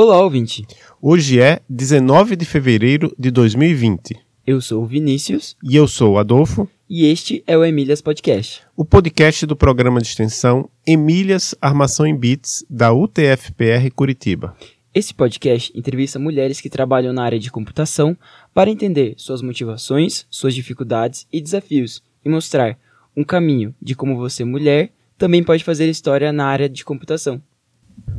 Olá, ouvinte. Hoje é 19 de fevereiro de 2020 Eu sou o Vinícius e eu sou o Adolfo, e este é o Emílias Podcast. o podcast do programa de extensão Emílias Armação em Bits da UTFPR Curitiba. Esse podcast entrevista mulheres que trabalham na área de computação para entender suas motivações, suas dificuldades e desafios e mostrar um caminho de como você, mulher, também pode fazer história na área de computação.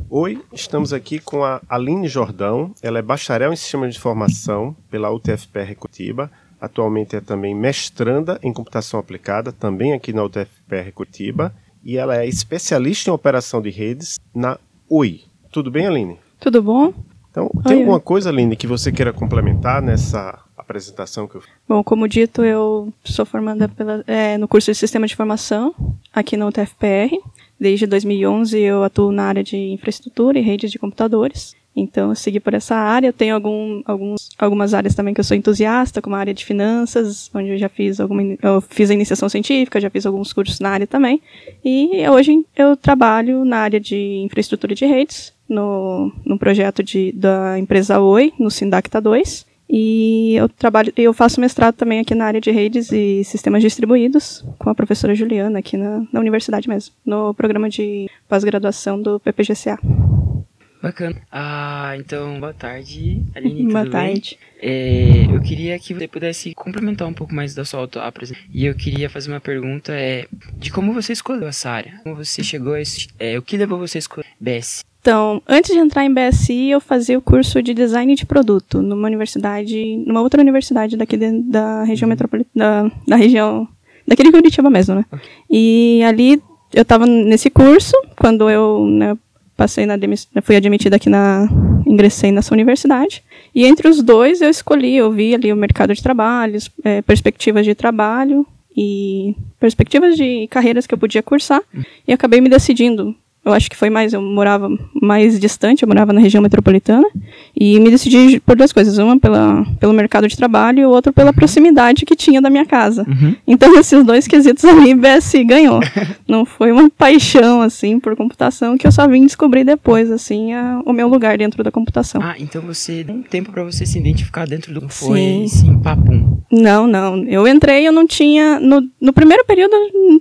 Oi, estamos aqui com a Aline Jordão. Ela é bacharel em Sistema de Informação pela UTFPR Curitiba. Atualmente é também mestranda em Computação Aplicada, também aqui na UTFPR Curitiba. E ela é especialista em operação de redes na UI. Tudo bem, Aline? Tudo bom? Então, tem Oi, alguma oi. coisa, Aline, que você queira complementar nessa apresentação que eu fiz? Bom, como dito, eu sou formanda pela- é, no curso de Sistema de Informação aqui na UTFPR. Desde 2011 eu atuo na área de infraestrutura e redes de computadores. Então, eu segui por essa área. Eu tenho algum, alguns, algumas áreas também que eu sou entusiasta, como a área de finanças, onde eu já fiz alguma, eu fiz a iniciação científica, já fiz alguns cursos na área também. E hoje eu trabalho na área de infraestrutura de redes, no, no projeto de, da empresa Oi, no Sindacta 2. E eu trabalho, eu faço mestrado também aqui na área de redes e sistemas distribuídos com a professora Juliana aqui na, na universidade mesmo, no programa de pós-graduação do PPGCA. Bacana. Ah, então, boa tarde, Aline. Boa tarde. É, eu queria que você pudesse complementar um pouco mais da sua auto-apresentação. E eu queria fazer uma pergunta é, de como você escolheu essa área. Como você chegou a esse, é, O que levou você a escolher BS? Então, antes de entrar em BSI, eu fazia o curso de design de produto numa universidade, numa outra universidade daqui de- da região metropolitana, da, região, daquele de Curitiba mesmo, né? E ali eu estava nesse curso quando eu né, passei na fui admitida aqui na ingressei nessa universidade e entre os dois eu escolhi eu vi ali o mercado de trabalho eh, perspectivas de trabalho e perspectivas de carreiras que eu podia cursar e acabei me decidindo eu acho que foi mais, eu morava mais distante, eu morava na região metropolitana, e me decidi por duas coisas, uma pela, pelo mercado de trabalho e o outro pela proximidade que tinha da minha casa. Então, esses dois quesitos ali, BSI ganhou. Não foi uma paixão, assim, por computação, que eu só vim descobrir depois, assim, a- o meu lugar dentro da computação. Ah, então você deu um tempo pra você se identificar dentro do. Foi Sim. sim, papum. Não, não. Eu entrei, eu não tinha. No, no primeiro período,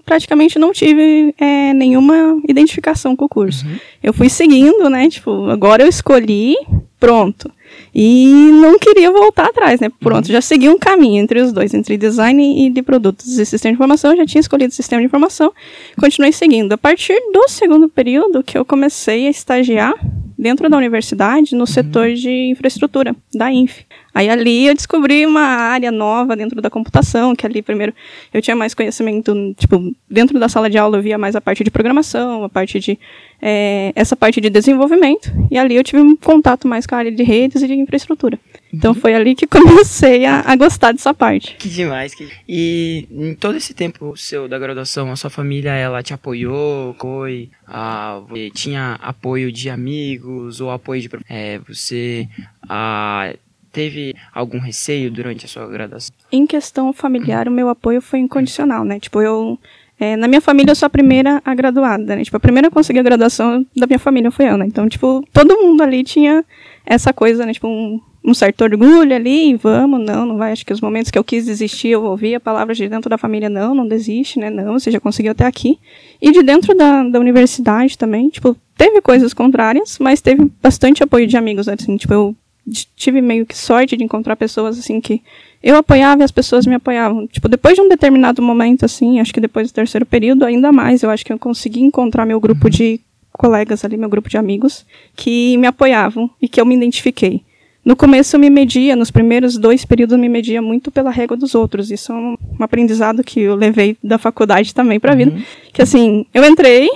praticamente não tive é, nenhuma identificação com o curso. Eu fui seguindo, né? Tipo, agora eu escolhi, pronto. E não queria voltar atrás, né? Pronto, já segui um caminho entre os dois, entre design e de produtos e sistema de informação. Eu já tinha escolhido sistema de informação, continuei seguindo. A partir do segundo período que eu comecei a estagiar dentro da universidade no setor de infraestrutura da INF. Aí ali eu descobri uma área nova dentro da computação, que ali primeiro eu tinha mais conhecimento, tipo, dentro da sala de aula eu via mais a parte de programação, a parte de, eh, essa parte de desenvolvimento, e ali eu tive um contato mais com a área de redes e de infraestrutura. Então foi ali que comecei a, a gostar dessa parte. Que demais. Que... E em todo esse tempo seu da graduação, a sua família, ela te apoiou? Foi? Ah, tinha apoio de amigos ou apoio de... É, você ah, teve algum receio durante a sua graduação? Em questão familiar, o meu apoio foi incondicional, né? Tipo, eu. é, na minha família, eu sou a primeira a graduada, né? Tipo, a primeira a conseguir a graduação da minha família foi eu, né? Então, tipo, todo mundo ali tinha essa coisa, né? Tipo, um, um certo orgulho ali, vamos, não, não vai. Acho que os momentos que eu quis desistir, eu ouvia palavras de dentro da família, não, não desiste, né? Não, você já conseguiu até aqui. E de dentro da, da universidade também, tipo, teve coisas contrárias, mas teve bastante apoio de amigos, assim, tipo, eu tive meio que sorte de encontrar pessoas assim que eu apoiava e as pessoas me apoiavam. Tipo, depois de um determinado momento assim, acho que depois do terceiro período ainda mais, eu acho que eu consegui encontrar meu grupo de colegas ali, meu grupo de amigos que me apoiavam e que eu me identifiquei. No começo eu me media, nos primeiros dois períodos eu me media muito pela régua dos outros. Isso é um, um aprendizado que eu levei da faculdade também para a vida. Que assim, eu entrei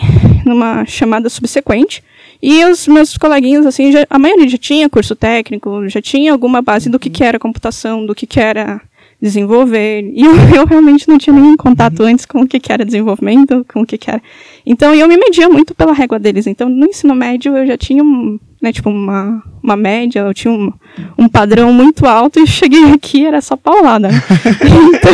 numa chamada subsequente e os meus coleguinhas, assim, já- a maioria já tinha curso técnico, já tinha alguma base do que, que era computação, do que, que era desenvolver. E eu, eu realmente não tinha nenhum contato antes com o que, que era desenvolvimento, com o que, que era. Então eu me media muito pela régua deles. Então no ensino médio eu já tinha um, né, tipo uma, uma média, eu tinha um, um padrão muito alto e cheguei aqui era só paulada. então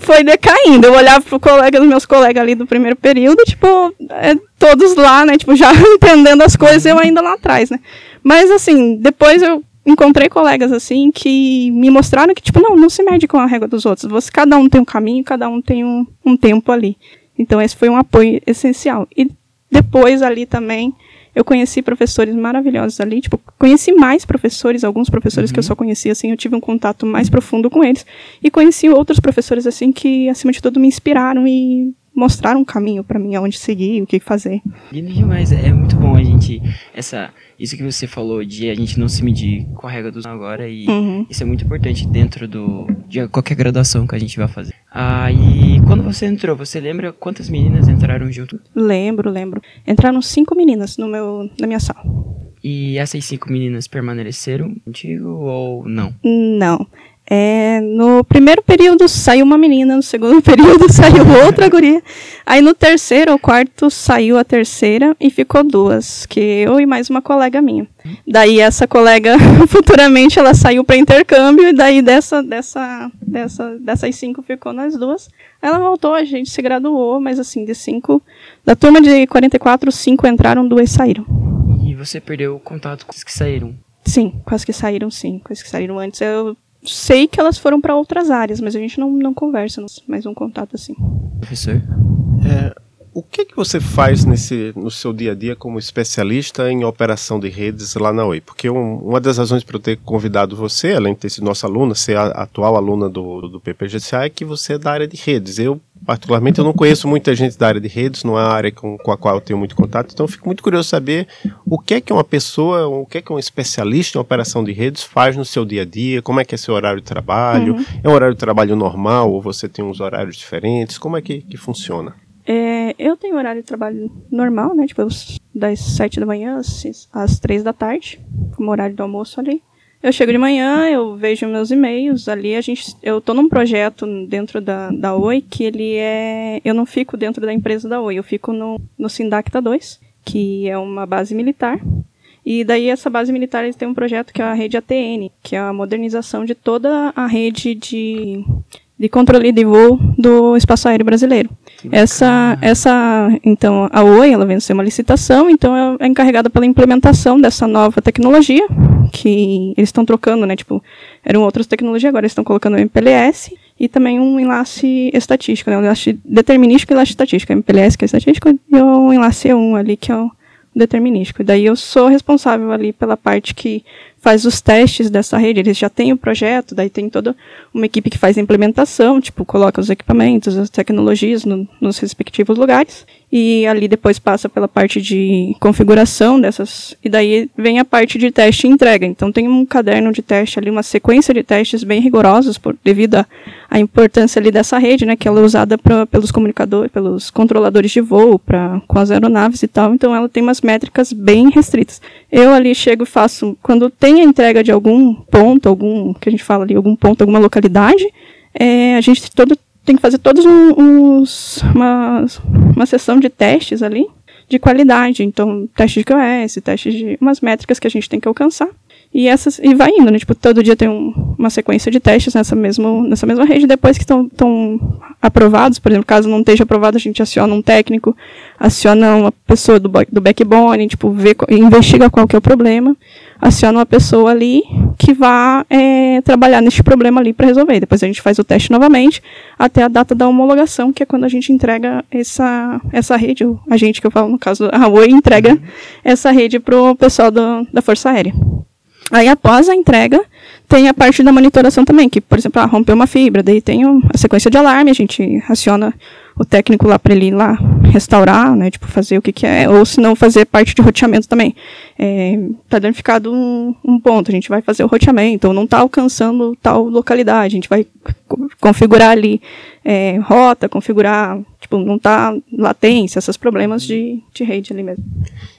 foi decaindo. Eu olhava pro colega, dos meus colegas ali do primeiro período, tipo, é, todos lá, né, tipo, já entendendo as coisas, eu ainda lá atrás, né. Mas, assim, depois eu encontrei colegas, assim, que me mostraram que, tipo, não, não se mede com a régua dos outros. Você, cada um tem um caminho, cada um tem um, um tempo ali. Então, esse foi um apoio essencial. E depois ali também, eu conheci professores maravilhosos ali, tipo, conheci mais professores, alguns professores uhum. que eu uhum. só conhecia assim, eu tive um contato mais profundo com eles e conheci outros professores assim que acima de tudo me inspiraram e mostraram um caminho para mim aonde seguir, o que fazer. Lindo demais, é muito bom a gente essa isso que você falou de a gente não se medir com a regra dos agora e uhum. isso é muito importante dentro do de qualquer graduação que a gente vai fazer. Ah, e quando você entrou, você lembra quantas meninas entraram junto? Lembro, lembro. Entraram cinco meninas no meu na minha sala. E essas cinco meninas permaneceram contigo ou não? Não. É, no primeiro período saiu uma menina, no segundo período saiu outra guria. Aí no terceiro ou quarto saiu a terceira e ficou duas, que eu e mais uma colega minha. Daí essa colega futuramente ela saiu para intercâmbio e daí dessa dessa dessa dessas cinco ficou nas duas. Ela voltou, a gente se graduou, mas assim, de cinco, da turma de 44, cinco entraram, duas saíram. E você perdeu o contato com os que saíram? Sim, com as que saíram, sim. Com as que saíram antes, eu sei que elas foram para outras áreas, mas a gente não, não conversa, mais um contato assim. Professor? É, o que, que você faz nesse, no seu dia a dia como especialista em operação de redes lá na Oi? Porque um, uma das razões para eu ter convidado você, além de ter sido nossa aluna, ser a atual aluna do, do PPGCA, é que você é da área de redes. Eu, particularmente, eu não conheço muita gente da área de redes, não é uma área com, com a qual eu tenho muito contato, então fico muito curioso saber o que é que uma pessoa, o que é que um especialista em operação de redes faz no seu dia a dia, como é que é seu horário de trabalho, uhum. é um horário de trabalho normal ou você tem uns horários diferentes, como é que, que funciona? É, eu tenho horário de trabalho normal, né? Tipo, das sete da manhã às, às três da tarde, como horário do almoço ali. Eu chego de manhã, eu vejo meus e-mails ali, a gente, eu tô num projeto dentro da, da Oi que ele é, eu não fico dentro da empresa da Oi, eu fico no, no Sindacta 2, que é uma base militar. E daí essa base militar eles têm um projeto que é a rede ATN, que é a modernização de toda a rede de de controle de voo do espaço aéreo brasileiro. Essa, essa, então, a Oi, ela venceu uma licitação, então é encarregada pela implementação dessa nova tecnologia, que eles estão trocando, né, tipo, eram outras tecnologias, agora eles estão colocando o MPLS, e também um enlace estatístico, né, um enlace determinístico e enlace estatístico, MPLS que é estatístico, e o enlace E1 ali, que é o determinístico. Daí eu sou responsável ali pela parte que faz os testes dessa rede, eles já têm o projeto, daí tem toda uma equipe que faz a implementação, tipo, coloca os equipamentos, as tecnologias no, nos respectivos lugares, e ali depois passa pela parte de configuração dessas, e daí vem a parte de teste e entrega. Então tem um caderno de teste ali, uma sequência de testes bem rigorosos, por, devido à importância ali dessa rede, né, que ela é usada pra, pelos comunicadores, pelos controladores de voo, pra, com as aeronaves e tal, então ela tem umas métricas bem restritas. Eu ali chego e faço, quando tem a entrega de algum ponto, algum, que a gente fala ali, algum ponto, alguma localidade, é, a gente todo, tem que fazer todos uns, uma, uma sessão de testes ali, de qualidade. Então, teste de QoS, testes de umas métricas que a gente tem que alcançar. E essas e vai indo, né? Tipo, todo dia tem um, uma sequência de testes nessa, mesmo, nessa mesma rede. Depois que estão aprovados, por exemplo, caso não esteja aprovado, a gente aciona um técnico, aciona uma pessoa do, do backbone, tipo, vê, investiga qual que é o problema, aciona uma pessoa ali que vá é, trabalhar neste problema ali para resolver. Depois a gente faz o teste novamente até a data da homologação, que é quando a gente entrega essa, essa rede, a gente que eu falo no caso, a Oi entrega uhum. essa rede para o pessoal do, da Força Aérea. Aí, após a entrega, tem a parte da monitoração também, que, por exemplo, ah, rompeu uma fibra, daí tem a sequência de alarme, a gente aciona o técnico lá para ele ir lá restaurar, né, tipo, fazer o que que é, ou se não fazer parte de roteamento também. É, tá danificado um, um, ponto, a gente vai fazer o roteamento, ou não está alcançando tal localidade, a gente vai configurar ali é, rota, configurar, tipo, não está latência, esses problemas de, de rede ali mesmo.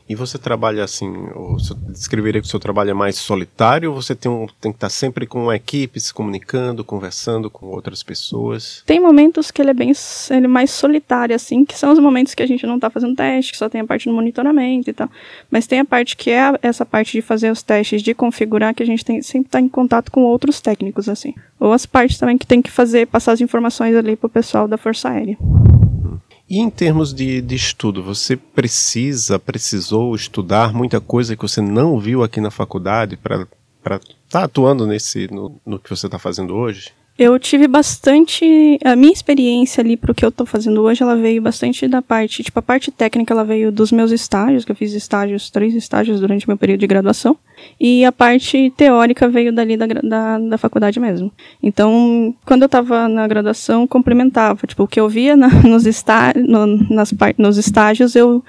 E você trabalha assim, você descreveria que o seu trabalho é mais solitário ou você tem, um, tem que estar sempre com uma equipe, se comunicando, conversando com outras pessoas? Tem momentos que ele é bem ele é mais solitário, assim, que são os momentos que a gente não está fazendo teste, que só tem a parte do monitoramento e tal. Mas tem a parte que é essa parte de fazer os testes, de configurar, que a gente tem, sempre está em contato com outros técnicos, assim. Ou as partes também que tem que fazer, passar as informações ali o pessoal da Força Aérea. E em termos de, de estudo, você precisa, precisou estudar muita coisa que você não viu aqui na faculdade para estar tá atuando nesse no, no que você está fazendo hoje? Eu tive bastante. A minha experiência ali para o que eu estou fazendo hoje, ela veio bastante da parte. Tipo, a parte técnica, ela veio dos meus estágios, que eu fiz estágios, três estágios durante meu período de graduação. E a parte teórica veio dali da, da, da faculdade mesmo. Então, quando eu estava na graduação, complementava. Tipo, o que eu via na, nos, está, no, nas, nos estágios, eu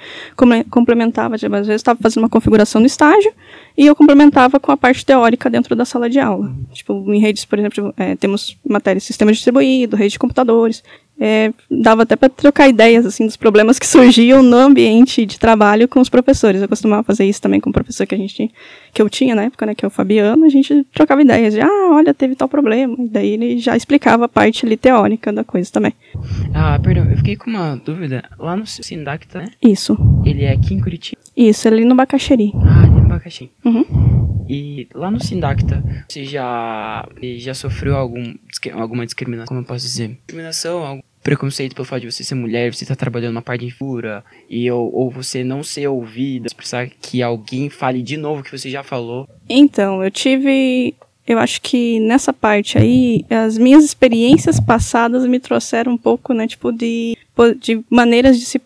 complementava. Tipo, às vezes estava fazendo uma configuração no estágio e eu complementava com a parte teórica dentro da sala de aula. Tipo, em redes, por exemplo, é, temos matéria de sistema distribuído, rede de computadores. É, dava até para trocar ideias assim dos problemas que surgiam no ambiente de trabalho com os professores. Eu costumava fazer isso também com o professor que a gente que eu tinha na época, né, que é o Fabiano, a gente trocava ideias de, ah, olha, teve tal problema. E daí ele já explicava a parte ali, teórica da coisa também. Ah, perdão, eu fiquei com uma dúvida. Lá no Sindacta, né? Isso. Ele é aqui em Curitiba? Isso, ali no Bacaxeri. Ah, ali no Bacaxeri. Uhum. E lá no Sindacta, você já, já sofreu algum, alguma discriminação, como eu posso dizer? Discriminação, algum preconceito pelo fato de você ser mulher, você tá trabalhando uma parte de fura, e ou, ou você não ser ouvida, precisar que alguém fale de novo o que você já falou. Então, eu tive. Eu acho que nessa parte aí, as minhas experiências passadas me trouxeram um pouco, né, tipo, de, de maneiras de se,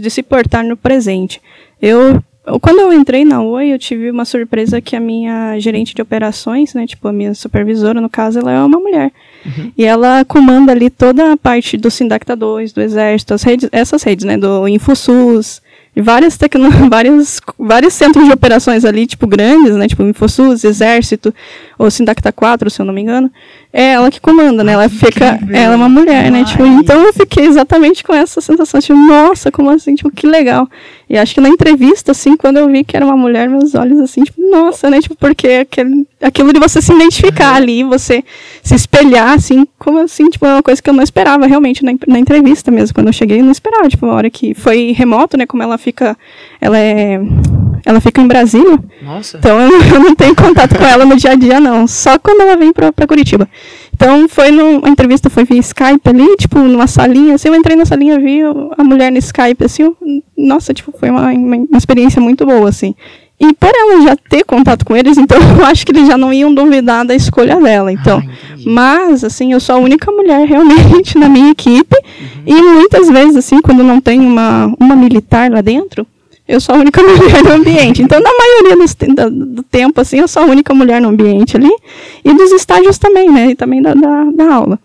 de se portar no presente. Eu quando eu entrei na Oi, eu tive uma surpresa que a minha gerente de operações, né, tipo a minha supervisora, no caso, ela é uma mulher. Uhum. E ela comanda ali toda a parte do Sindacta 2, do Exército, redes, essas redes, né, do InfoSUS, e várias tecno, vários, vários centros de operações ali, tipo, grandes, né, tipo InfoSUS, Exército, ou Sindacta 4, se eu não me engano, é ela que comanda, né, ela fica, ela é uma mulher, né, tipo, então eu fiquei exatamente com essa sensação, tipo, nossa, como assim, tipo, que legal. E acho que na entrevista, assim, quando eu vi que era uma mulher, meus olhos, assim, tipo, nossa, né, tipo, porque aquele, aquilo de você se identificar ali, você se espelhar, assim, como assim, tipo, é uma coisa que eu não esperava realmente na, na entrevista mesmo, quando eu cheguei, eu não esperava, tipo, a hora que foi remoto, né, como ela fica, ela é, ela fica em Brasília. Nossa. Então eu, não tenho contato com ela no dia a dia, não, só quando ela vem pra, pra Curitiba. Então foi numa entrevista, foi via Skype ali, tipo, numa salinha, assim, eu entrei na salinha, vi a mulher no Skype, assim, eu, nossa, tipo, foi uma, uma experiência muito boa, assim. E por ela já ter contato com eles, então eu acho que eles já não iam duvidar da escolha dela. Então, ah, mas assim, eu sou a única mulher realmente na minha equipe uhum. e muitas vezes assim, quando não tem uma uma militar lá dentro, eu sou a única mulher no ambiente. Então, na maioria do, do, tempo, assim, eu sou a única mulher no ambiente ali. E dos estágios também, né? E também da, da, da aula.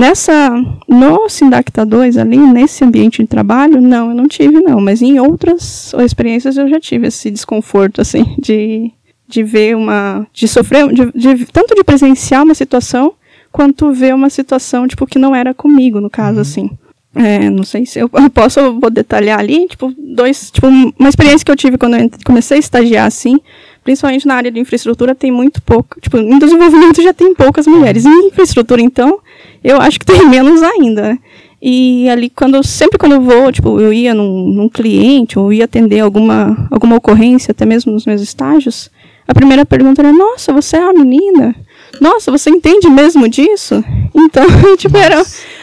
Nessa, no Sindacta 2 ali, nesse ambiente de trabalho, não, eu não tive, não. Mas em outras experiências eu já tive esse desconforto, assim, de, de ver uma, de sofrer, de, de, tanto de presenciar uma situação, quanto ver uma situação, tipo, que não era comigo, no caso, uhum. assim. É, não sei se eu, posso vou detalhar ali, tipo, dois, tipo, uma experiência que eu tive quando eu comecei a estagiar assim, principalmente na área de infraestrutura tem muito pouco, tipo, em desenvolvimento já tem poucas mulheres, em infraestrutura então, eu acho que tem menos ainda, né? E ali quando sempre quando eu vou, tipo, eu ia num, num cliente ou ia atender alguma alguma ocorrência, até mesmo nos meus estágios, a primeira pergunta era: "Nossa, você é a menina?" Nossa, você entende mesmo disso? Então, tipo, era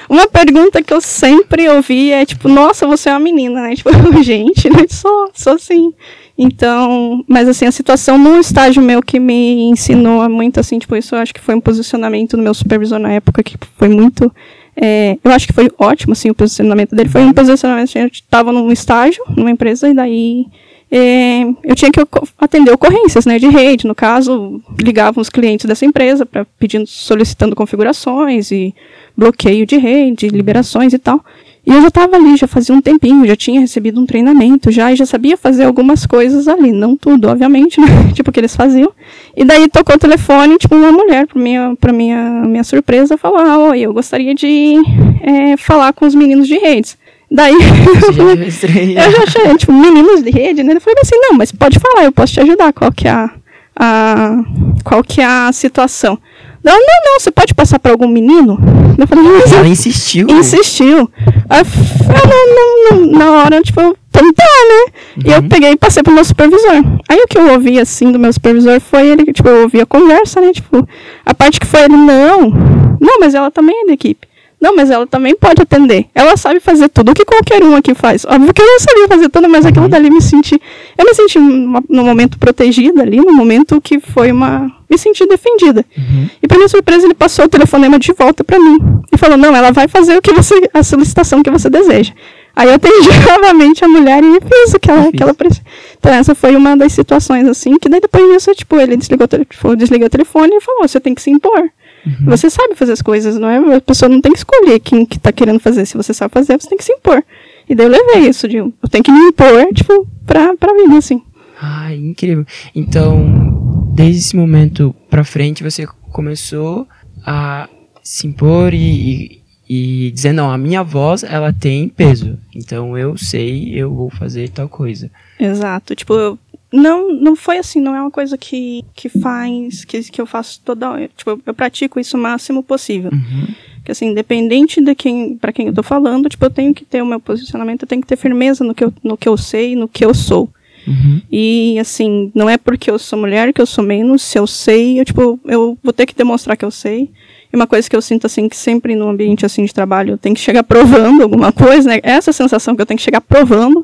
uma pergunta que eu sempre ouvi é tipo, nossa, você é uma menina, né? Tipo, gente, né? Sou, sou assim. Então, mas assim, a situação no estágio meu que me ensinou muito, assim, tipo, isso eu acho que foi um posicionamento no meu supervisor na época que foi muito. É, eu acho que foi ótimo, assim, o posicionamento dele. Foi um posicionamento, a gente estava num estágio, numa empresa, e daí é, eu tinha que atender ocorrências né, de rede. No caso, ligavam os clientes dessa empresa para pedindo, solicitando configurações e bloqueio de rede, liberações e tal. E eu já estava ali, já fazia um tempinho, já tinha recebido um treinamento já, e já sabia fazer algumas coisas ali. Não tudo, obviamente, né? tipo, que eles faziam. E daí tocou o telefone, tipo, uma mulher, para minha, pra minha, minha surpresa, falou, ah, oi, eu gostaria de é, falar com os meninos de redes. Daí. Eu já achei, tipo, meninos de rede, né? Eu falei assim, não, mas pode falar, eu posso te ajudar. Qual que é a. a qual que é a situação? Não, não, não, você pode passar para algum menino? Eu falei, mas Ela insistiu. insistiu. Aí, eu não, não, não, na hora, tipo, eu falei, tá, né? E eu Uhum. peguei e passei pro meu supervisor. Aí o que eu ouvi, assim, do meu supervisor foi ele, tipo, eu ouvi a conversa, né? Tipo, a parte que foi ele, não, não, mas ela também é da equipe. Não, mas ela também pode atender. Ela sabe fazer tudo o que qualquer um aqui faz. Óbvio que eu não sabia fazer tudo, mas aquilo dali me senti. Eu me senti num momento protegida ali, num momento que foi uma. Me senti defendida. Uhum. E para minha surpresa, ele passou o telefonema de volta para mim. E falou: Não, ela vai fazer o que você. a solicitação que você deseja. Aí eu atendi novamente a mulher e fiz o que ela, que ela precisa. Então, essa foi uma das situações, assim, que daí depois disso, tipo, ele desligou, o tele- tipo, desligou o telefone e falou: Você tem que se impor. Você sabe fazer as coisas, não é? A pessoa não tem que escolher quem que tá querendo fazer. Se você sabe fazer, você tem que se impor. E daí eu levei isso de eu tenho que me impor, tipo, pra, pra vida, assim. Ai, incrível. Então, desde esse momento pra frente, você começou a se impor e, e, e dizer, não, a minha voz, ela tem peso. Então, eu sei, eu vou fazer tal coisa. Exato. Tipo, eu- não, não foi assim, não é uma coisa que, que faz, que, que eu faço toda hora. Tipo, eu, eu pratico isso o máximo possível. Uhum. Que assim, independente de quem, para quem eu tô falando, tipo, eu tenho que ter o meu posicionamento, eu tenho que ter firmeza no que eu, no que eu sei, no que eu sou. Uhum. E assim, não é porque eu sou mulher que eu sou menos, se eu sei, eu tipo, eu vou ter que demonstrar que eu sei. Uma coisa que eu sinto assim que sempre no ambiente assim de trabalho eu tenho que chegar provando alguma coisa, né? Essa sensação que eu tenho que chegar provando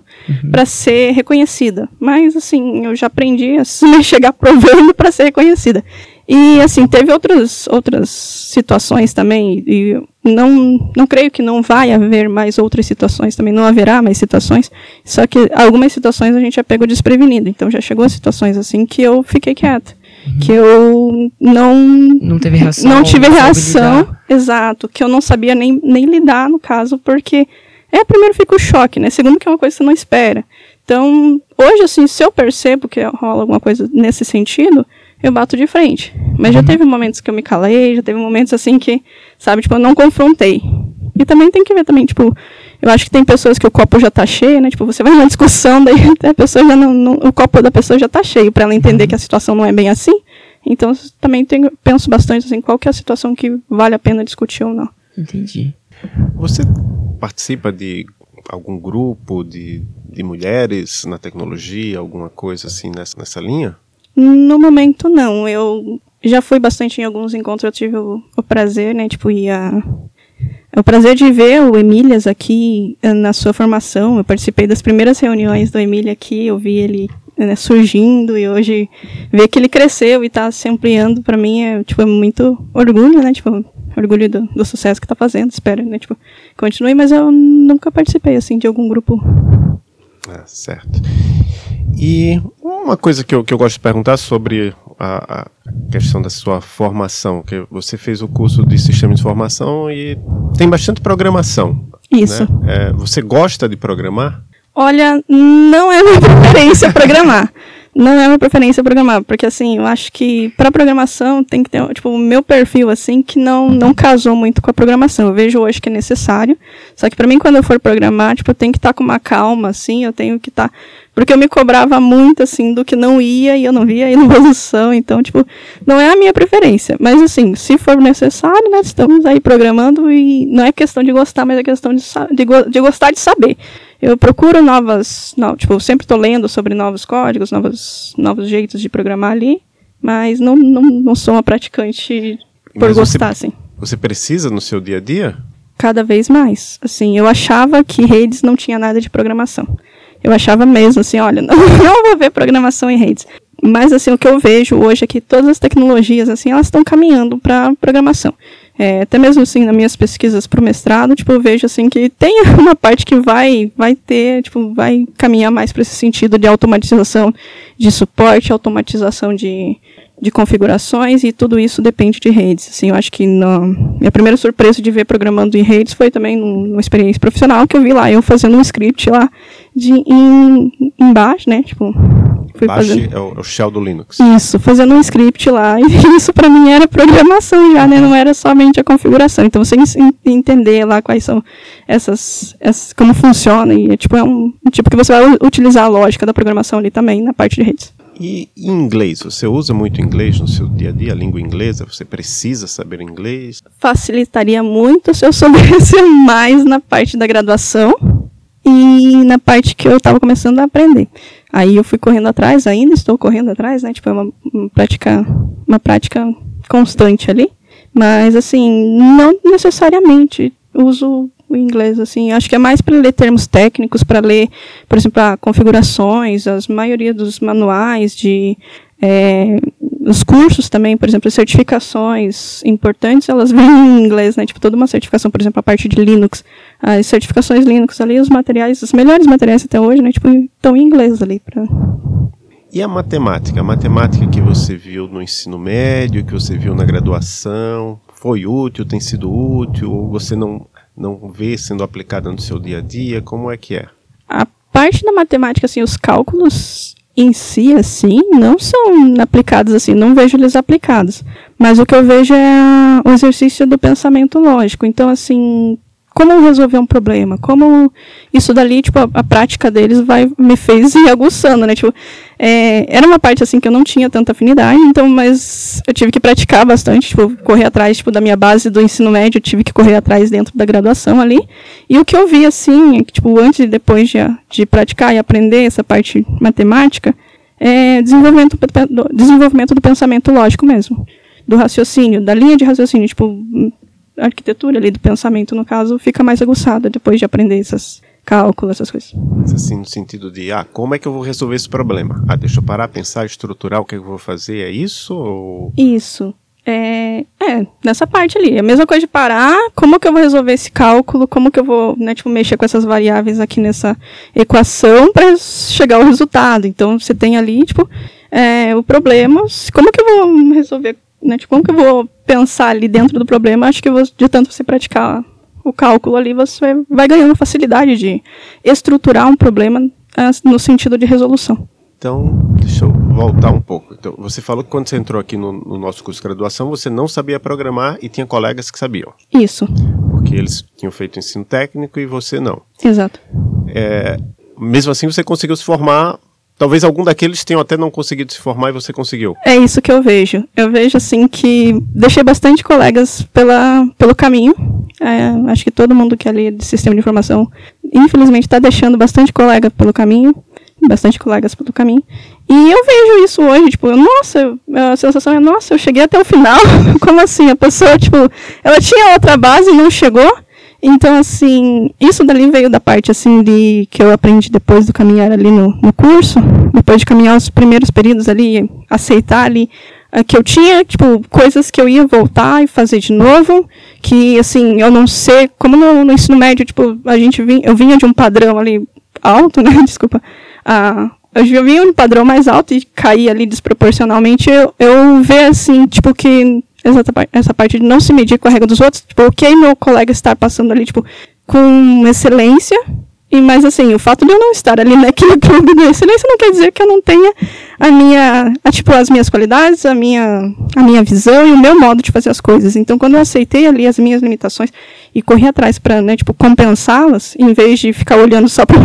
para ser reconhecida. Mas assim, eu já aprendi a se- chegar provando para ser reconhecida. E assim, teve outras outras situações também e não não creio que não vai haver mais outras situações também, não haverá mais situações. Só que algumas situações a gente já pegou desprevenido. Então já chegou a situações assim que eu fiquei quieta. Que eu não Não teve reação. não tive soube reação, exato, que eu não sabia nem, nem lidar no caso, porque é primeiro fica o choque, né? Segundo que é uma coisa que você não espera. Então, hoje assim, se eu percebo que rola alguma coisa nesse sentido, eu bato de frente. Mas já teve momentos que eu me calei, já teve momentos assim que, sabe, tipo, eu não confrontei. E também tem que ver também, tipo, eu acho que tem pessoas que o copo já tá cheio, né? Tipo, você vai numa discussão, daí a pessoa já não, não- o copo da pessoa já tá cheio para ela entender que a situação não é bem assim. Então, também tenho, penso bastante assim, qual que é a situação que vale a pena discutir ou não. Entendi. Você participa de algum grupo de, de mulheres na tecnologia, alguma coisa assim nessa, nessa linha? No momento, não. Eu já fui bastante em alguns encontros, eu tive o, o prazer, né? Tipo, ia. O prazer de ver o Emílias aqui eh, na sua formação. Eu participei das primeiras reuniões do Emília aqui, eu vi ele né, surgindo e hoje ver que ele cresceu e está se ampliando, para mim é tipo é muito orgulho, né? Tipo, orgulho do, do sucesso que está fazendo, espero, né? Tipo, continue, mas eu nunca participei assim de algum grupo. Ah, certo. E uma coisa que eu, que eu gosto de perguntar sobre a, a questão da sua formação, que você fez o curso de sistema de informação e tem bastante programação. Isso. né? É, você gosta de programar? Olha, não é minha preferência programar. Não é minha preferência programar, porque assim, eu acho que para programação tem que ter, tipo, o meu perfil assim que não não casou muito com a programação. Eu vejo hoje que é necessário, só que para mim quando eu for programar, tipo, eu tenho que estar com uma calma assim, eu tenho que estar porque eu me cobrava muito assim do que não ia e eu não via evolução, então, tipo, não é a minha preferência, mas assim, se for necessário, né, estamos aí programando e não é questão de gostar, mas é questão de, de, go- de gostar de saber. Eu procuro novas, não, tipo, sempre estou lendo sobre novos códigos, novos, novos jeitos de programar ali, mas não, não, não sou uma praticante por Mas você- gostar, assim. Você precisa no seu dia a dia? Cada vez mais. Assim, eu achava que redes não tinha nada de programação. Eu achava mesmo, assim, olha, não, não vou ver programação em redes. Mas, assim, o que eu vejo hoje é que todas as tecnologias, assim, elas estão caminhando para programação. É, até mesmo, assim, nas minhas pesquisas para o mestrado, tipo, eu vejo, assim, que tem uma parte que vai, vai ter, tipo, vai caminhar mais para esse sentido de automatização de suporte, automatização de, de configurações e tudo isso depende de redes. Assim, eu acho que no, minha primeira surpresa de ver programando em redes foi também numa experiência profissional que eu vi lá, eu fazendo um script lá de em, embaixo, né? Tipo, fui Bash fazendo... é, o, é o shell do Linux. Isso, fazendo um script lá. E isso para mim era programação já, né? Não era somente a configuração. Então você entender lá quais são essas, essas como funciona e é, tipo é um tipo que você vai utilizar a lógica da programação ali também na parte de redes. E inglês, você usa muito inglês no seu dia a dia, a língua inglesa? Você precisa saber inglês? Facilitaria muito se eu soubesse mais na parte da graduação e na parte que eu estava começando a aprender. Aí eu fui correndo atrás, ainda estou correndo atrás, né? Tipo, é uma, prática, uma prática constante ali. Mas assim, não necessariamente uso o inglês, assim. Acho que é mais para ler termos técnicos, para ler, por exemplo, configurações, as maioria dos manuais de é, os cursos também, por exemplo, certificações importantes, elas vêm em inglês, né? Tipo, toda uma certificação, por exemplo, a parte de Linux, as certificações Linux ali, os materiais, os melhores materiais até hoje, né? Tipo, estão em inglês ali para e a matemática? A matemática que você viu no ensino médio, que você viu na graduação, foi útil, tem sido útil, ou você não não vê sendo aplicada no seu dia a dia? Como é que é? A parte da matemática, assim, os cálculos em si, assim, não são aplicados assim, não vejo eles aplicados. Mas o que eu vejo é o exercício do pensamento lógico. Então, assim, como resolver um problema, como isso dali, tipo, a, a, prática deles vai, me fez ir aguçando, né, tipo, é, era uma parte, assim, que eu não tinha tanta afinidade, então, mas eu tive que praticar bastante, tipo, correr atrás, tipo, da minha base do ensino médio, eu tive que correr atrás dentro da graduação ali, e o que eu vi, assim, é que, tipo, antes e depois de, de praticar e aprender essa parte matemática, é desenvolvimento, desenvolvimento do pensamento lógico mesmo, do raciocínio, da linha de raciocínio, tipo, arquitetura ali do pensamento, no caso, fica mais aguçada depois de aprender esses cálculos, essas coisas. Assim, no sentido de, ah, como é que eu vou resolver esse problema? Ah, deixa eu parar, pensar, estruturar o que, é que eu vou fazer, é isso? Ou... Isso. É, é, nessa parte ali. A mesma coisa de parar, como que eu vou resolver esse cálculo, como que eu vou, né, tipo, mexer com essas variáveis aqui nessa equação para chegar ao resultado. Então, você tem ali, tipo, é, o problema, como que eu vou resolver né, tipo, como que eu vou pensar ali dentro do problema? Acho que vou, de tanto você praticar o cálculo ali, você vai ganhando facilidade de estruturar um problema uh, no sentido de resolução. Então, deixa eu voltar um pouco. Então, você falou que quando você entrou aqui no, no, nosso curso de graduação, você não sabia programar e tinha colegas que sabiam. Isso. Porque eles tinham feito ensino técnico e você não. Exato. É, mesmo assim, você conseguiu se formar Talvez algum daqueles tenham até não conseguido se formar e você conseguiu. É isso que eu vejo. Eu vejo assim que deixei bastante colegas pela, pelo caminho. É, acho que todo mundo que é ali de sistema de informação, infelizmente, está deixando bastante colega pelo caminho, bastante colegas pelo caminho. E eu vejo isso hoje, tipo, nossa, a sensação é, nossa, eu cheguei até o final. Como assim? A pessoa, tipo, ela tinha outra base e não chegou. Então, assim, isso dali veio da parte, assim, de que eu aprendi depois do caminhar ali no, no curso, depois de caminhar os primeiros períodos ali, aceitar ali, uh, que eu tinha, tipo, coisas que eu ia voltar e fazer de novo, que, assim, eu não sei, como no, no ensino médio, tipo, a gente vinha, eu vinha de um padrão ali alto, né, desculpa, uh, eu vinha de um padrão mais alto e caía ali desproporcionalmente, eu, eu ver, assim, tipo, que essa, parte de não se medir com a regra dos outros. Tipo, ok, meu colega estar passando ali, tipo, com excelência. E, mas assim, o fato de eu não estar ali naquele clube de excelência não quer dizer que eu não tenha a minha, a, tipo, as minhas qualidades, a minha, a minha visão e o meu modo de fazer as coisas. Então, quando eu aceitei ali as minhas limitações e corri atrás para, né, tipo, compensá-las, em vez de ficar olhando só pro,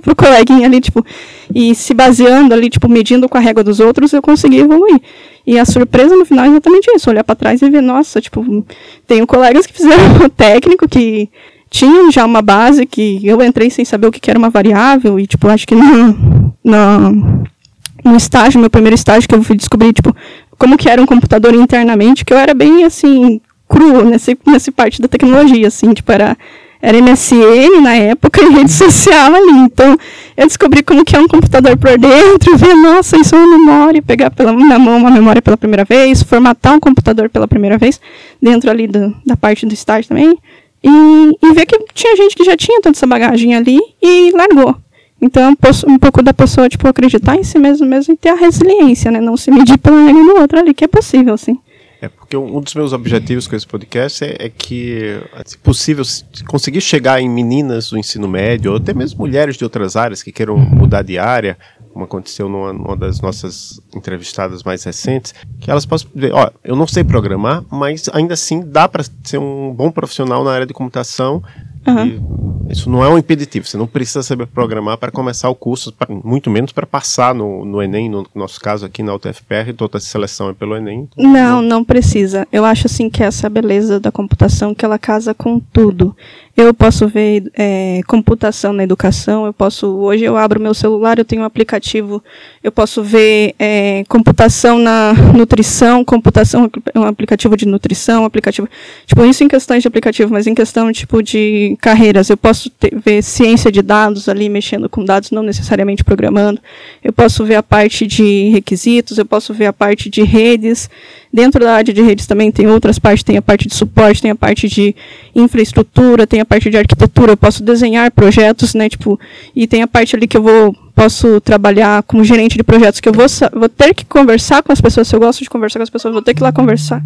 pro coleguinha ali, tipo, e se baseando ali, tipo, medindo com a régua dos outros, eu consegui evoluir. E a surpresa no final é exatamente isso, olhar para trás e ver, nossa, tipo, tenho colegas que fizeram o técnico, que tinham já uma base, que eu entrei sem saber o que era uma variável, e, tipo, acho que no, no, no estágio, meu primeiro estágio, que eu fui descobrir, tipo, como que era um computador internamente, que eu era bem, assim, cru nessa, nessa parte da tecnologia, assim, tipo, era era MSN na época e rede social ali. Então, eu descobri como que é um computador por dentro, ver, nossa, isso é uma memória, pegar pela, na mão uma memória pela primeira vez, formatar um computador pela primeira vez, dentro ali do, da parte do estágio também, e, e ver que tinha gente que já tinha toda essa bagagem ali e largou. Então um, pouco da pessoa, tipo, acreditar em si mesmo mesmo e ter a resiliência, né? Não se medir pelo nem no outro ali, que é possível, sim. É porque um dos meus objetivos com esse podcast é, é que, se possível, conseguir chegar em meninas do ensino médio, ou até mesmo mulheres de outras áreas que queiram mudar de área, como aconteceu numa, numa das nossas entrevistadas mais recentes, que elas possam ver, ó, eu não sei programar, mas ainda assim dá para ser um bom profissional na área de computação Uhum. Isso não é um impeditivo, você não precisa saber programar para começar o curso, pra, muito menos para passar no, no, Enem, no nosso caso aqui na UTFPR, toda a seleção é pelo Enem. Então não, não precisa. Eu acho assim que essa é a beleza da computação, que ela casa com tudo. Eu posso ver é, computação na educação, eu posso, hoje eu abro meu celular, eu tenho um aplicativo, eu posso ver é, computação na nutrição, computação, um aplicativo de nutrição, aplicativo, tipo, isso em questões de aplicativo, mas em questão, tipo, de carreiras, eu posso ter, ver ciência de dados ali, mexendo com dados, não necessariamente programando, eu posso ver a parte de requisitos, eu posso ver a parte de redes, Dentro da área de redes também tem outras partes, tem a parte de suporte, tem a parte de infraestrutura, tem a parte de arquitetura, eu posso desenhar projetos, né, tipo, e tem a parte ali que eu vou posso trabalhar como gerente de projetos que eu vou vou ter que conversar com as pessoas, se eu gosto de conversar com as pessoas, vou ter que ir lá conversar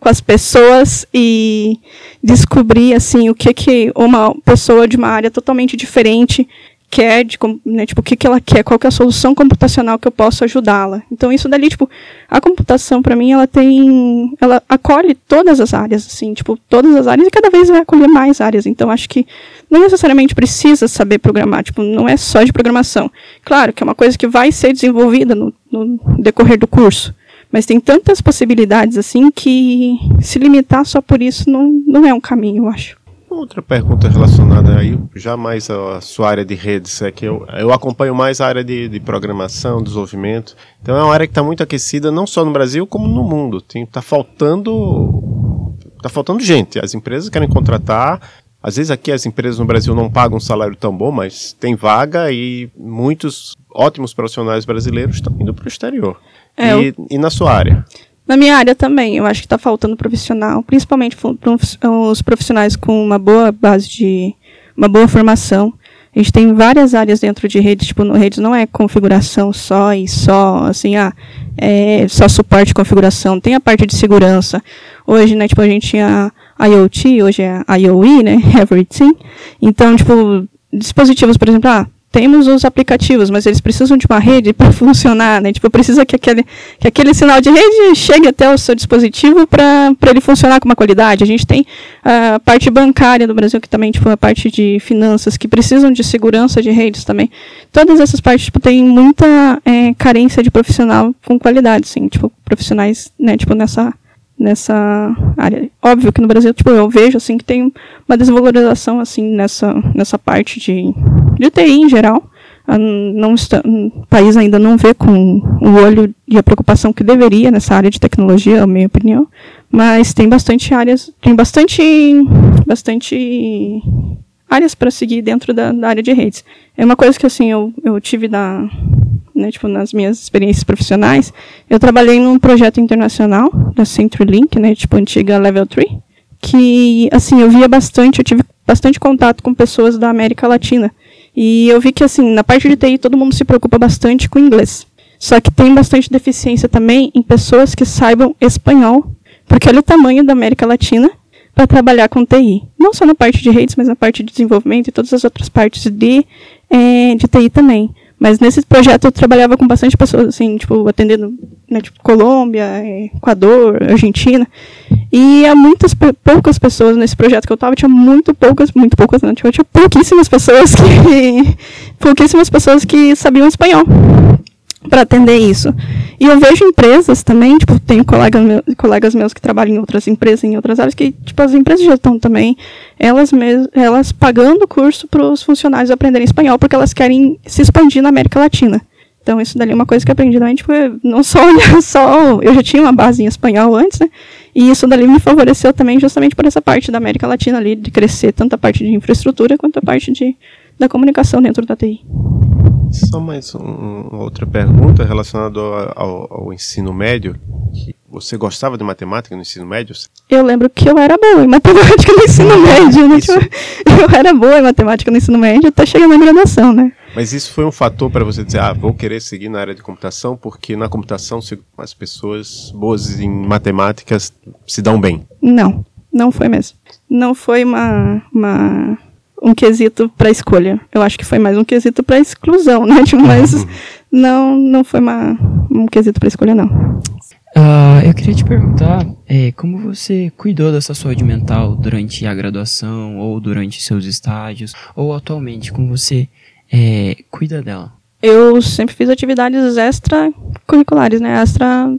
com as pessoas e descobrir assim o que que uma pessoa de uma área totalmente diferente quer, de, né, tipo, o que, que ela quer, qual que é a solução computacional que eu posso ajudá-la. Então, isso dali, tipo, a computação, para mim, ela tem, ela acolhe todas as áreas, assim, tipo, todas as áreas e cada vez vai acolher mais áreas. Então, acho que não necessariamente precisa saber programar, tipo, não é só de programação. Claro que é uma coisa que vai ser desenvolvida no, no decorrer do curso, mas tem tantas possibilidades, assim, que se limitar só por isso não, não é um caminho, eu acho. Outra pergunta relacionada aí, já mais à sua área de redes, é que eu, eu acompanho mais a área de, de programação, desenvolvimento. Então é uma área que está muito aquecida, não só no Brasil, como no mundo. Está faltando. Tá faltando gente. As empresas querem contratar. Às vezes aqui as empresas no Brasil não pagam um salário tão bom, mas tem vaga e muitos ótimos profissionais brasileiros estão indo para o exterior. É, e, eu... e na sua área? Na minha área também, eu acho que está faltando profissional, principalmente os profissionais com uma boa base de. uma boa formação. A gente tem várias áreas dentro de redes, tipo, no redes não é configuração só e só, assim, ah, é só suporte e configuração, tem a parte de segurança. Hoje, né, tipo, a gente tinha IoT, hoje é IOE, né, Everything. Então, tipo, dispositivos, por exemplo, ah, temos os aplicativos, mas eles precisam de uma rede para funcionar, né? Tipo, precisa que aquele, que aquele sinal de rede chegue até o seu dispositivo para ele funcionar com uma qualidade. A gente tem a parte bancária do Brasil, que também tipo, a parte de finanças, que precisam de segurança de redes também. Todas essas partes tipo, têm muita é, carência de profissional com qualidade, sim. Tipo, profissionais, né, tipo, nessa nessa área. Óbvio que no Brasil, tipo, eu vejo assim que tem uma desvalorização assim nessa nessa parte de de TI em geral. Ah, não está, o país ainda não vê com o olho e a preocupação que deveria nessa área de tecnologia, na minha opinião. Mas tem bastante áreas, tem bastante bastante áreas para seguir dentro da, da, área de redes. É uma coisa que assim eu, eu tive da né, tipo, nas minhas experiências profissionais, eu trabalhei num projeto internacional da CenturyLink, né, tipo, antiga Level 3, que, assim, eu via bastante, eu tive bastante contato com pessoas da América Latina. E eu vi que, assim, na parte de TI, todo mundo se preocupa bastante com inglês. Só que tem bastante deficiência também em pessoas que saibam espanhol, porque olha o tamanho da América Latina para trabalhar com TI. Não só na parte de redes, mas na parte de desenvolvimento e todas as outras partes de, é, de TI também. Mas nesse projeto eu trabalhava com bastante pessoas, assim, tipo, atendendo, né, tipo, Colômbia, Equador, Argentina. E há muitas, poucas pessoas nesse projeto que eu estava, tinha muito poucas, muito poucas, não, tipo, tinha pouquíssimas pessoas que, pouquíssimas pessoas que sabiam espanhol para atender isso. E eu vejo empresas também, tipo, tenho colega meu, colegas meus que trabalham em outras empresas, em outras áreas, que, tipo, as empresas já estão também, elas, mes elas pagando curso para os funcionários aprenderem espanhol, porque elas querem se expandir na América Latina. Então, isso dali é uma coisa que eu aprendi também, tipo, não só olhar só, eu já tinha uma base em espanhol antes, né, e isso dali me favoreceu também justamente por essa parte da América Latina ali, de crescer tanto a parte de infraestrutura quanto a parte de, da comunicação dentro da TI. Só mais um, uma outra pergunta relacionada ao, ao, ensino médio. Você gostava de matemática no ensino médio? Eu lembro que eu era boa em matemática no ensino médio. Né? Eu era boa em matemática no ensino médio até chegar na graduação, né? Mas isso foi um fator para você dizer, ah, vou querer seguir na área de computação, porque na computação as pessoas boas em matemáticas se dão bem. Não, não foi mesmo. Não foi uma, uma um quesito para escolha. Eu acho que foi mais um quesito para exclusão, né? Tipo, mas uhum. não, não foi uma, um quesito para escolha, não. Uh, eu queria te perguntar é, como você cuidou dessa saúde mental durante a graduação, ou durante seus estágios, ou atualmente, como você é, cuida dela? Eu sempre fiz atividades extracurriculares, né? Extra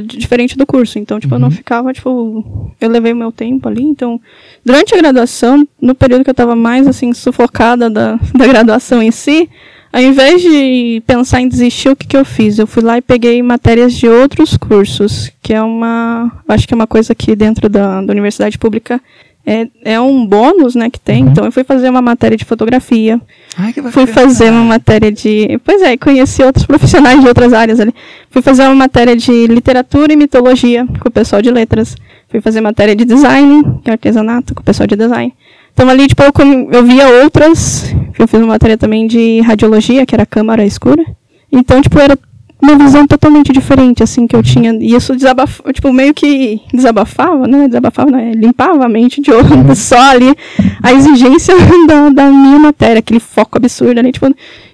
diferente do curso. Então, tipo, uhum. eu não uhum. ficava, tipo, eu levei o meu tempo ali. Então, durante a graduação, no período que eu estava mais, assim, sufocada da, da graduação em si, ao invés de pensar em desistir, o que, que eu fiz? Eu fui lá e peguei matérias de outros cursos, que é uma, acho que é uma coisa que dentro da, da universidade pública é, é um bônus, né, que tem. Uhum. Então eu fui fazer uma matéria de fotografia. Ai, que fui fazer uma matéria de. Pois é, conheci outros profissionais de outras áreas ali. Fui fazer uma matéria de literatura e mitologia com o pessoal de letras. Fui fazer matéria de design, de artesanato, com o pessoal de design. Então ali, tipo, eu, eu via outras. Eu fiz uma matéria também de radiologia, que era câmara escura. Então, tipo, era uma visão totalmente diferente, assim, que eu tinha. E isso desabafava, tipo, meio que desabafava, né? Desabafava, né? Limpava a mente de outro, só ali a exigência da, da minha matéria, aquele foco absurdo ali, tipo.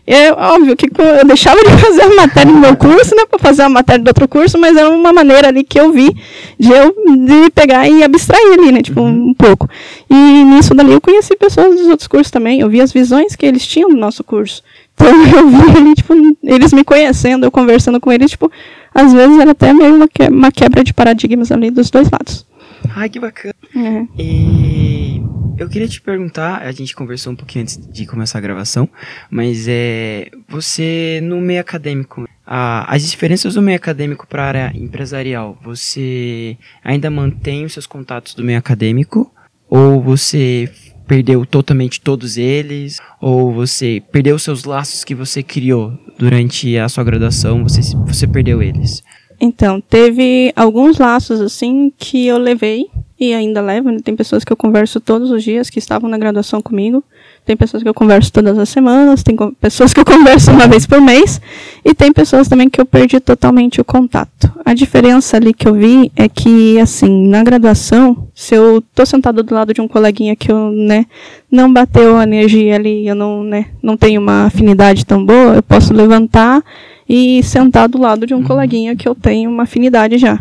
É óbvio que eu deixava de fazer a matéria do meu curso, né, para fazer a matéria do outro curso, mas era uma maneira ali que eu vi de eu de pegar e abstrair ali, né, tipo, uhum. um pouco. E nisso dali eu conheci pessoas dos outros cursos também, eu vi as visões que eles tinham no nosso curso. Então eu vi ali, tipo, eles me conhecendo, eu conversando com eles, tipo, às vezes era até meio uma, que, uma quebra de paradigmas ali dos dois lados. Ai, que bacana. É. E eu queria te perguntar, a gente conversou um pouquinho antes de começar a gravação, mas é você no meio acadêmico, a, as diferenças do meio acadêmico para a área empresarial, você ainda mantém os seus contatos do meio acadêmico ou você perdeu totalmente todos eles ou você perdeu seus laços que você criou durante a sua graduação, você você perdeu eles? Então, teve alguns laços assim que eu levei e ainda levo. Né? Tem pessoas que eu converso todos os dias que estavam na graduação comigo. Tem pessoas que eu converso todas as semanas, tem pessoas que eu converso uma vez por mês e tem pessoas também que eu perdi totalmente o contato. A diferença ali que eu vi é que assim, na graduação, se eu tô sentado do lado de um coleguinha que eu, né, não bateu a energia ali, eu não, né, não tenho uma afinidade tão boa, eu posso levantar e sentar do lado de um uhum. coleguinha que eu tenho uma afinidade já.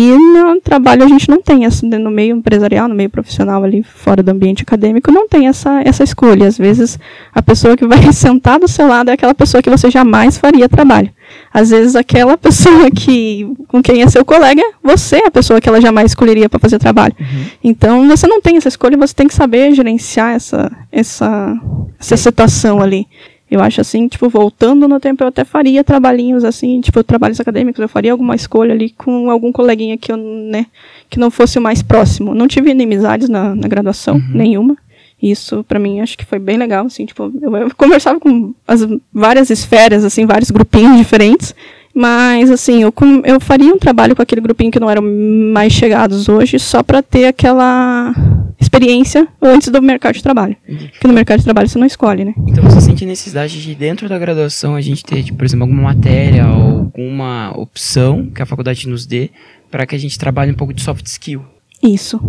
E no trabalho a gente não tem essa, no meio empresarial, no meio profissional ali, fora do ambiente acadêmico, não tem essa, essa escolha. Às vezes a pessoa que vai sentar do seu lado é aquela pessoa que você jamais faria trabalho. Às vezes aquela pessoa que com quem é seu colega, você é a pessoa que ela jamais escolheria para fazer trabalho. Uhum. Então você não tem essa escolha, você tem que saber gerenciar essa, essa, essa situação ali. Eu acho assim, tipo, voltando no tempo, eu até faria trabalhinhos assim, tipo, trabalhos acadêmicos, eu faria alguma escolha ali com algum coleguinha que eu, né, que não fosse o mais próximo. Não tive inimizades na, na graduação, uhum. nenhuma. Isso, para mim, acho que foi bem legal, assim, tipo, eu, eu conversava com as várias esferas, assim, vários grupinhos diferentes, mas, assim, eu, eu faria um trabalho com aquele grupinho que não eram mais chegados hoje, só para ter aquela experiência antes do mercado de trabalho. Porque no mercado de trabalho você não escolhe, né? Então você sente necessidade de, dentro da graduação, a gente ter, tipo, por exemplo, alguma matéria ou alguma opção que a faculdade nos dê para que a gente trabalhe um pouco de soft skill. Isso.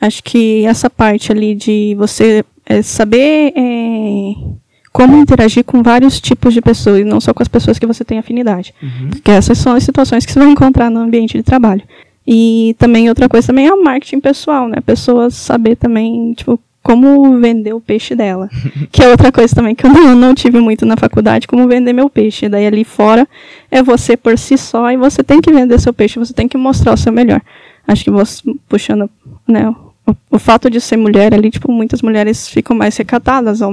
Acho que essa parte ali de você é, saber. É como interagir com vários tipos de pessoas, e não só com as pessoas que você tem afinidade. Uhum. Porque essas são as situações que você vai encontrar no ambiente de trabalho. E também outra coisa também é o marketing pessoal, né? Pessoas saber também, tipo, como vender o peixe dela. que é outra coisa também que eu não, não, tive muito na faculdade, como vender meu peixe. Daí ali fora é você por si só e você tem que vender seu peixe, você tem que mostrar o seu melhor. Acho que você, puxando né, o, fato de ser mulher ali, tipo, muitas mulheres ficam mais recatadas ao,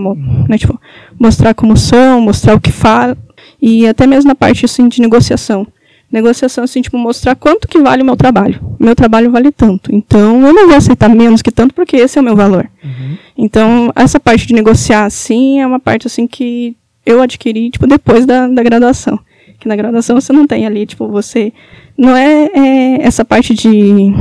né, tipo, mostrar como são, mostrar o que fala, e até mesmo na parte, assim, de negociação. Negociação, assim, tipo, mostrar quanto que vale o meu trabalho. Meu trabalho vale tanto. Então, eu não vou aceitar menos que tanto, porque esse é o meu valor. Uhum. Então, essa parte de negociar, assim, é uma parte, assim, que eu adquiri, tipo, depois da, da graduação. Que na graduação você não tem ali, tipo, você... Não é, é essa parte de,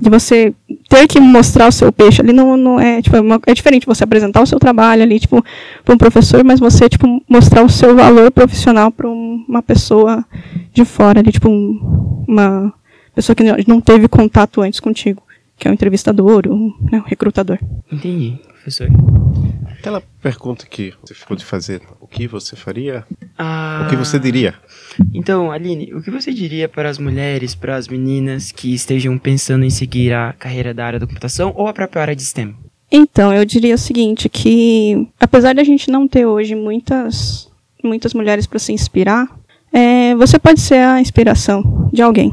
de você ter que mostrar o seu peixe ali não, não é, tipo, é, uma, é diferente você apresentar o seu trabalho ali, tipo, para um professor, mas você, tipo, mostrar o seu valor profissional para uma pessoa de fora ali, tipo, um, uma pessoa que não teve contato antes contigo, que é um entrevistador ou né, um recrutador. Entendi, professor. Aquela pergunta que você ficou de fazer, o que você faria? Ah, O que você diria? Então, Aline, o que você diria para as mulheres, para as meninas que estejam pensando em seguir a carreira da área da computação ou a própria área de STEM? Então, eu diria o seguinte, que apesar de a gente não ter hoje muitas, muitas mulheres para se inspirar, é, você pode ser a inspiração de alguém.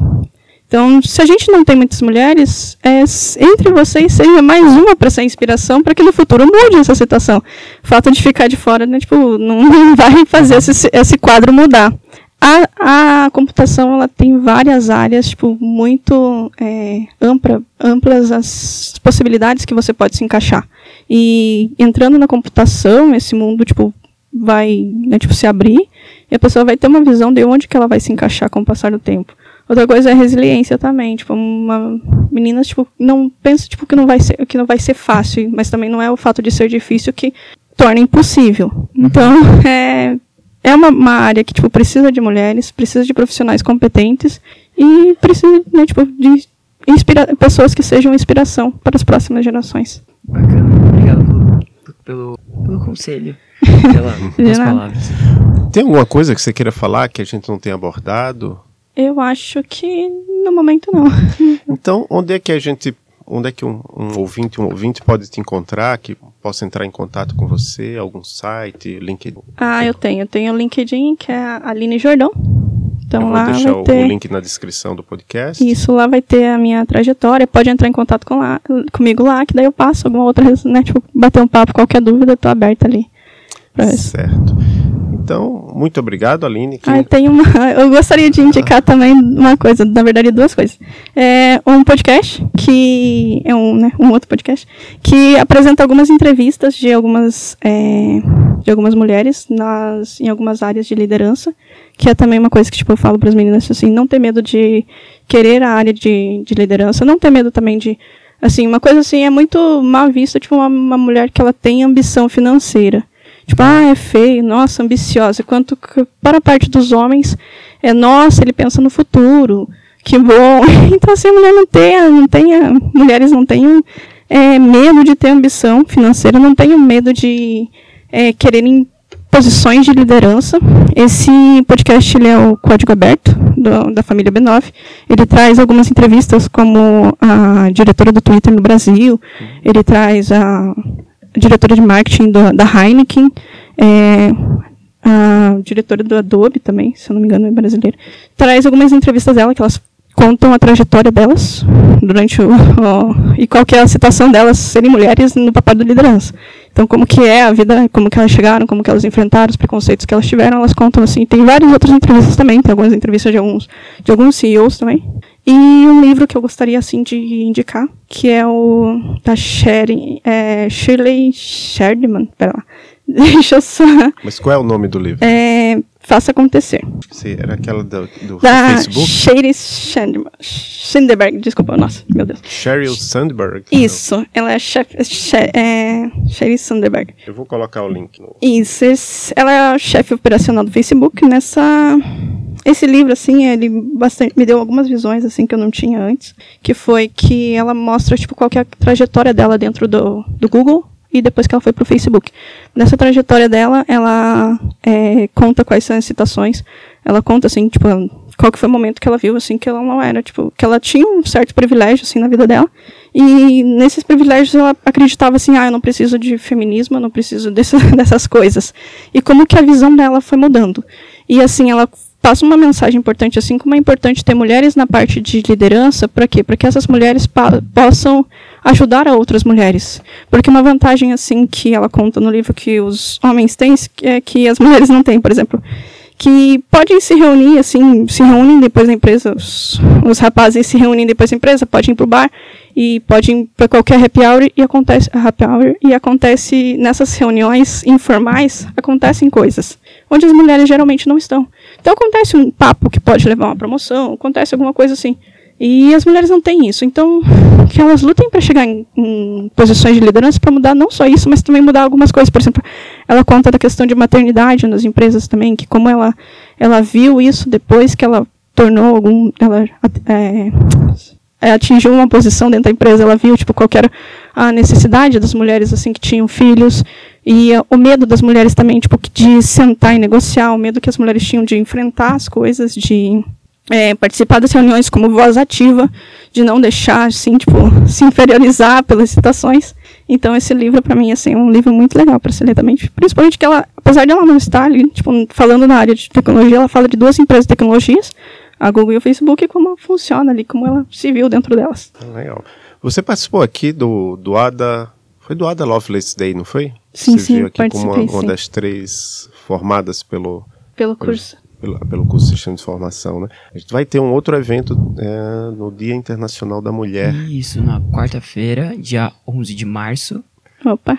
Então, se a gente não tem muitas mulheres, é, entre vocês seja mais uma para ser inspiração para que no futuro mude essa situação. O fato de ficar de fora, né, tipo, não, não vai fazer esse, esse quadro mudar. A, a computação ela tem várias áreas, tipo, muito é, ampla, amplas as possibilidades que você pode se encaixar. E entrando na computação, esse mundo, tipo, vai né, tipo, se abrir e a pessoa vai ter uma visão de onde que ela vai se encaixar com o passar do tempo. Outra coisa é a resiliência também, tipo, uma menina, tipo, não pensa tipo que não vai ser, que não vai ser fácil, mas também não é o fato de ser difícil que torna impossível. Então, é é uma, uma área que tipo precisa de mulheres, precisa de profissionais competentes e precisa, né, tipo, de inspira pessoas que sejam inspiração para as próximas gerações. Bacana, obrigado pelo, pelo, pelo conselho, pela, pelas palavras. Tem alguma coisa que você queira falar que a gente não tenha abordado? Eu acho que no momento não. Então, onde é que a gente, onde é que um, um ouvinte, um ouvinte pode te encontrar, que possa entrar em contato com você, algum site, LinkedIn? Ah, eu tenho. Eu tenho o LinkedIn, que é a Aline Jordão. Então Eu vou lá deixar vai o, ter. o link na descrição do podcast. Isso, lá vai ter a minha trajetória. Pode entrar em contato com lá, comigo lá, que daí eu passo alguma outra, né? Tipo, bater um papo, qualquer dúvida, eu tô aberta ali. Pra isso. Então, muito obrigado, Aline. que- Ah, tem uma. Eu gostaria de indicar também uma coisa, na verdade, duas coisas. É um podcast, que é um, né, um outro podcast, que apresenta algumas entrevistas de algumas, é, de algumas mulheres nas, em algumas áreas de liderança, que é também uma coisa que tipo, eu falo para as meninas assim, não ter medo de querer a área de, de liderança, não ter medo também de. Assim, uma coisa assim é muito mal vista, tipo, uma, uma mulher que ela tem ambição financeira. Tipo, ah, é feio, nossa, ambiciosa. Enquanto para a parte dos homens, é nossa, ele pensa no futuro, que bom. Então, assim, a mulher não tenha, não tenha, mulheres não tenham é, medo de ter ambição financeira, não tenham medo de é, quererem posições de liderança. Esse podcast ele é o Código Aberto do- da família B9. Ele traz algumas entrevistas como a diretora do Twitter no Brasil. Ele traz a diretora de marketing do- da Heineken, é, a diretora do Adobe também, se eu não me engano, é brasileira. Traz algumas entrevistas dela que elas contam a trajetória delas durante o, o- e qual é a situação delas serem mulheres no papel da liderança. Então, como que é a vida, como que elas chegaram, como que elas enfrentaram os preconceitos que elas tiveram, elas contam assim. Tem várias outras entrevistas também, tem algumas entrevistas de alguns, de alguns CEOs também. E um livro que eu gostaria assim de indicar, que é o da Sherry, é, Shirley Sherdman, pera lá. Deixa eu só. Mas qual é o nome do livro? É, Faça acontecer. Se era aquela do, do Da Facebook? Shady Shandberg, Shinderberg, desculpa, nossa, meu Deus. Sheryl Sandberg? Isso, ela é chefe, che, é, Shady Sandberg. Eu vou colocar o link no. Isso, ela é a chefe operacional do Facebook. Nessa, esse livro, assim, ele bastante, me deu algumas visões, assim, que eu não tinha antes. Que foi que ela mostra, tipo, qual é a trajetória dela dentro do, do Google e depois que ela foi pro Facebook. Nessa trajetória dela, ela é, conta quais são as citações. Ela conta, assim, tipo, qual que foi o momento que ela viu, assim, que ela não era, tipo, que ela tinha um certo privilégio, assim, na vida dela. E nesses privilégios ela acreditava assim, ah, eu não preciso de feminismo, eu não preciso desse, dessas coisas. E como que a visão dela foi mudando. E assim, ela passa uma mensagem importante, assim como é importante ter mulheres na parte de liderança, para quê? Para que essas mulheres possam ajudar a outras mulheres. Porque uma vantagem, assim, que ela conta no livro que os homens têm, é que as mulheres não têm, por exemplo que podem se reunir, assim, se reúnem depois da empresa, os, os rapazes se reúnem depois da empresa, podem ir pro bar e podem ir para qualquer happy hour e acontece happy hour e acontece nessas reuniões informais acontecem coisas onde as mulheres geralmente não estão. Então acontece um papo que pode levar a uma promoção, acontece alguma coisa assim. E as mulheres não têm isso. Então, que elas lutem para chegar em, em, posições de liderança para mudar não só isso, mas também mudar algumas coisas. Por exemplo, ela conta da questão de maternidade nas empresas também, que como ela, ela viu isso depois que ela tornou algum. Ela é, é, atingiu uma posição dentro da empresa, ela viu tipo, qual era a necessidade das mulheres assim que tinham filhos e o medo das mulheres também tipo de sentar e negociar, o medo que as mulheres tinham de enfrentar as coisas, de é, participar das reuniões como voz ativa, de não deixar assim tipo se inferiorizar pelas citações. Então esse livro para mim assim, é um livro muito legal para se ler também, principalmente que ela, apesar de ela não estar ali, tipo, falando na área de tecnologia, ela fala de duas empresas de tecnologias a Google e o Facebook e como funciona ali, como ela se viu dentro delas. Legal. Você participou aqui do, do ADA. Foi do ADA Lovelace Day, não foi? Sim, Você sim. veio aqui como uma, uma das três formadas pelo, pelo curso. Pelo, pelo curso de Sistema de Formação, né? A gente vai ter um outro evento é, no Dia Internacional da Mulher. Isso, na quarta-feira, dia 11 de março. Opa.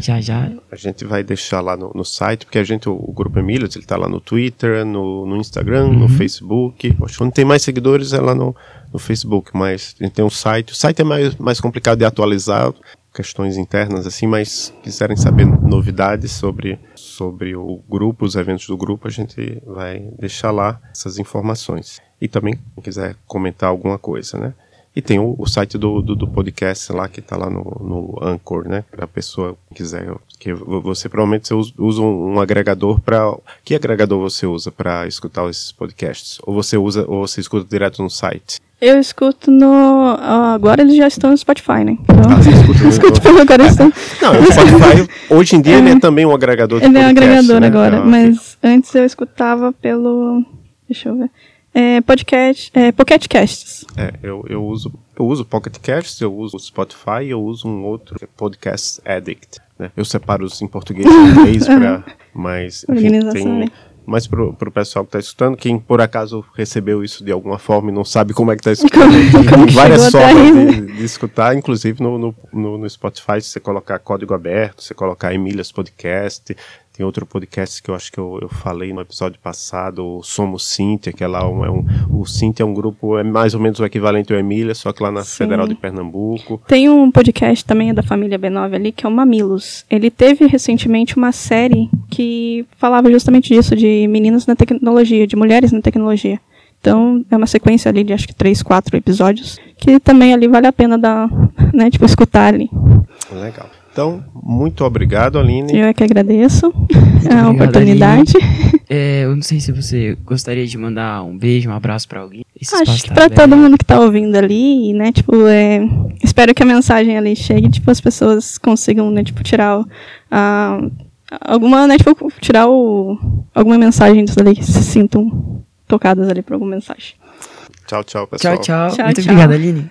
Já, já. A gente vai deixar lá no, no site, porque a gente, o, o Grupo Emília, ele tá lá no Twitter, no, no Instagram, Uhum. no Facebook. Acho que onde tem mais seguidores é lá no, no Facebook, mas a gente tem um site. O site é mais, mais complicado de atualizar, questões internas assim, mas quiserem saber novidades sobre, sobre o grupo, os eventos do grupo, a gente vai deixar lá essas informações. E também, quem quiser comentar alguma coisa, né? E tem o, o site do, do, do, podcast lá, que está lá no, no Anchor, né? Para pessoa que quiser. Que você provavelmente você usa um, um agregador para. Que agregador você usa para escutar esses podcasts? Ou você usa, ou você escuta direto no site? Eu escuto no. Agora eles já estão no Spotify, né? Então, ah, escuta escuto pelo agora estão. Não, o Spotify, hoje em dia, ele é também um agregador de Ele podcast, é um agregador né? agora, Ah, mas antes eu escutava pelo. Deixa eu ver. É, podcast, é, Pocket Casts. É, eu, eu uso eu uso Pocket Casts, eu uso Spotify, eu uso um outro que é Podcast Addict. Né? Eu separo os em português e inglês para mais enfim, Organização, tem, né? Mas pro, pro pessoal que está escutando, quem por acaso recebeu isso de alguma forma e não sabe como é que está escutando, Como- que várias formas né? de, de escutar, inclusive no, no, no, no Spotify, se você colocar código aberto, se você colocar Emílias Podcast, tem outro podcast que eu acho que eu, eu falei no episódio passado, o Somos Cíntia, que é lá um, é um, o Cíntia é um grupo, é mais ou menos o equivalente ao Emília, só que lá na Sim. Federal de Pernambuco. Tem um podcast também da família B9 ali, que é o Mamilos. Ele teve recentemente uma série que falava justamente disso, de meninas na tecnologia, de mulheres na tecnologia. Então, é uma sequência ali de acho que três, quatro episódios, que também ali vale a pena dar, né, tipo, escutar ali. Legal. Então, muito obrigado, Aline. Eu é que agradeço a oportunidade. É, eu não sei se você gostaria de mandar um beijo, um abraço pra alguém. Esse Acho que tá pra aberto. todo mundo que tá ouvindo ali, né, tipo, é, espero que a mensagem ali chegue, tipo, as pessoas consigam, né, tipo, tirar o, a, alguma, né, tipo, tirar o, alguma mensagem disso ali, que se sintam tocadas ali por alguma mensagem. Tchau, tchau, pessoal. Tchau, tchau. Tchau, Muito tchau. obrigado, Aline.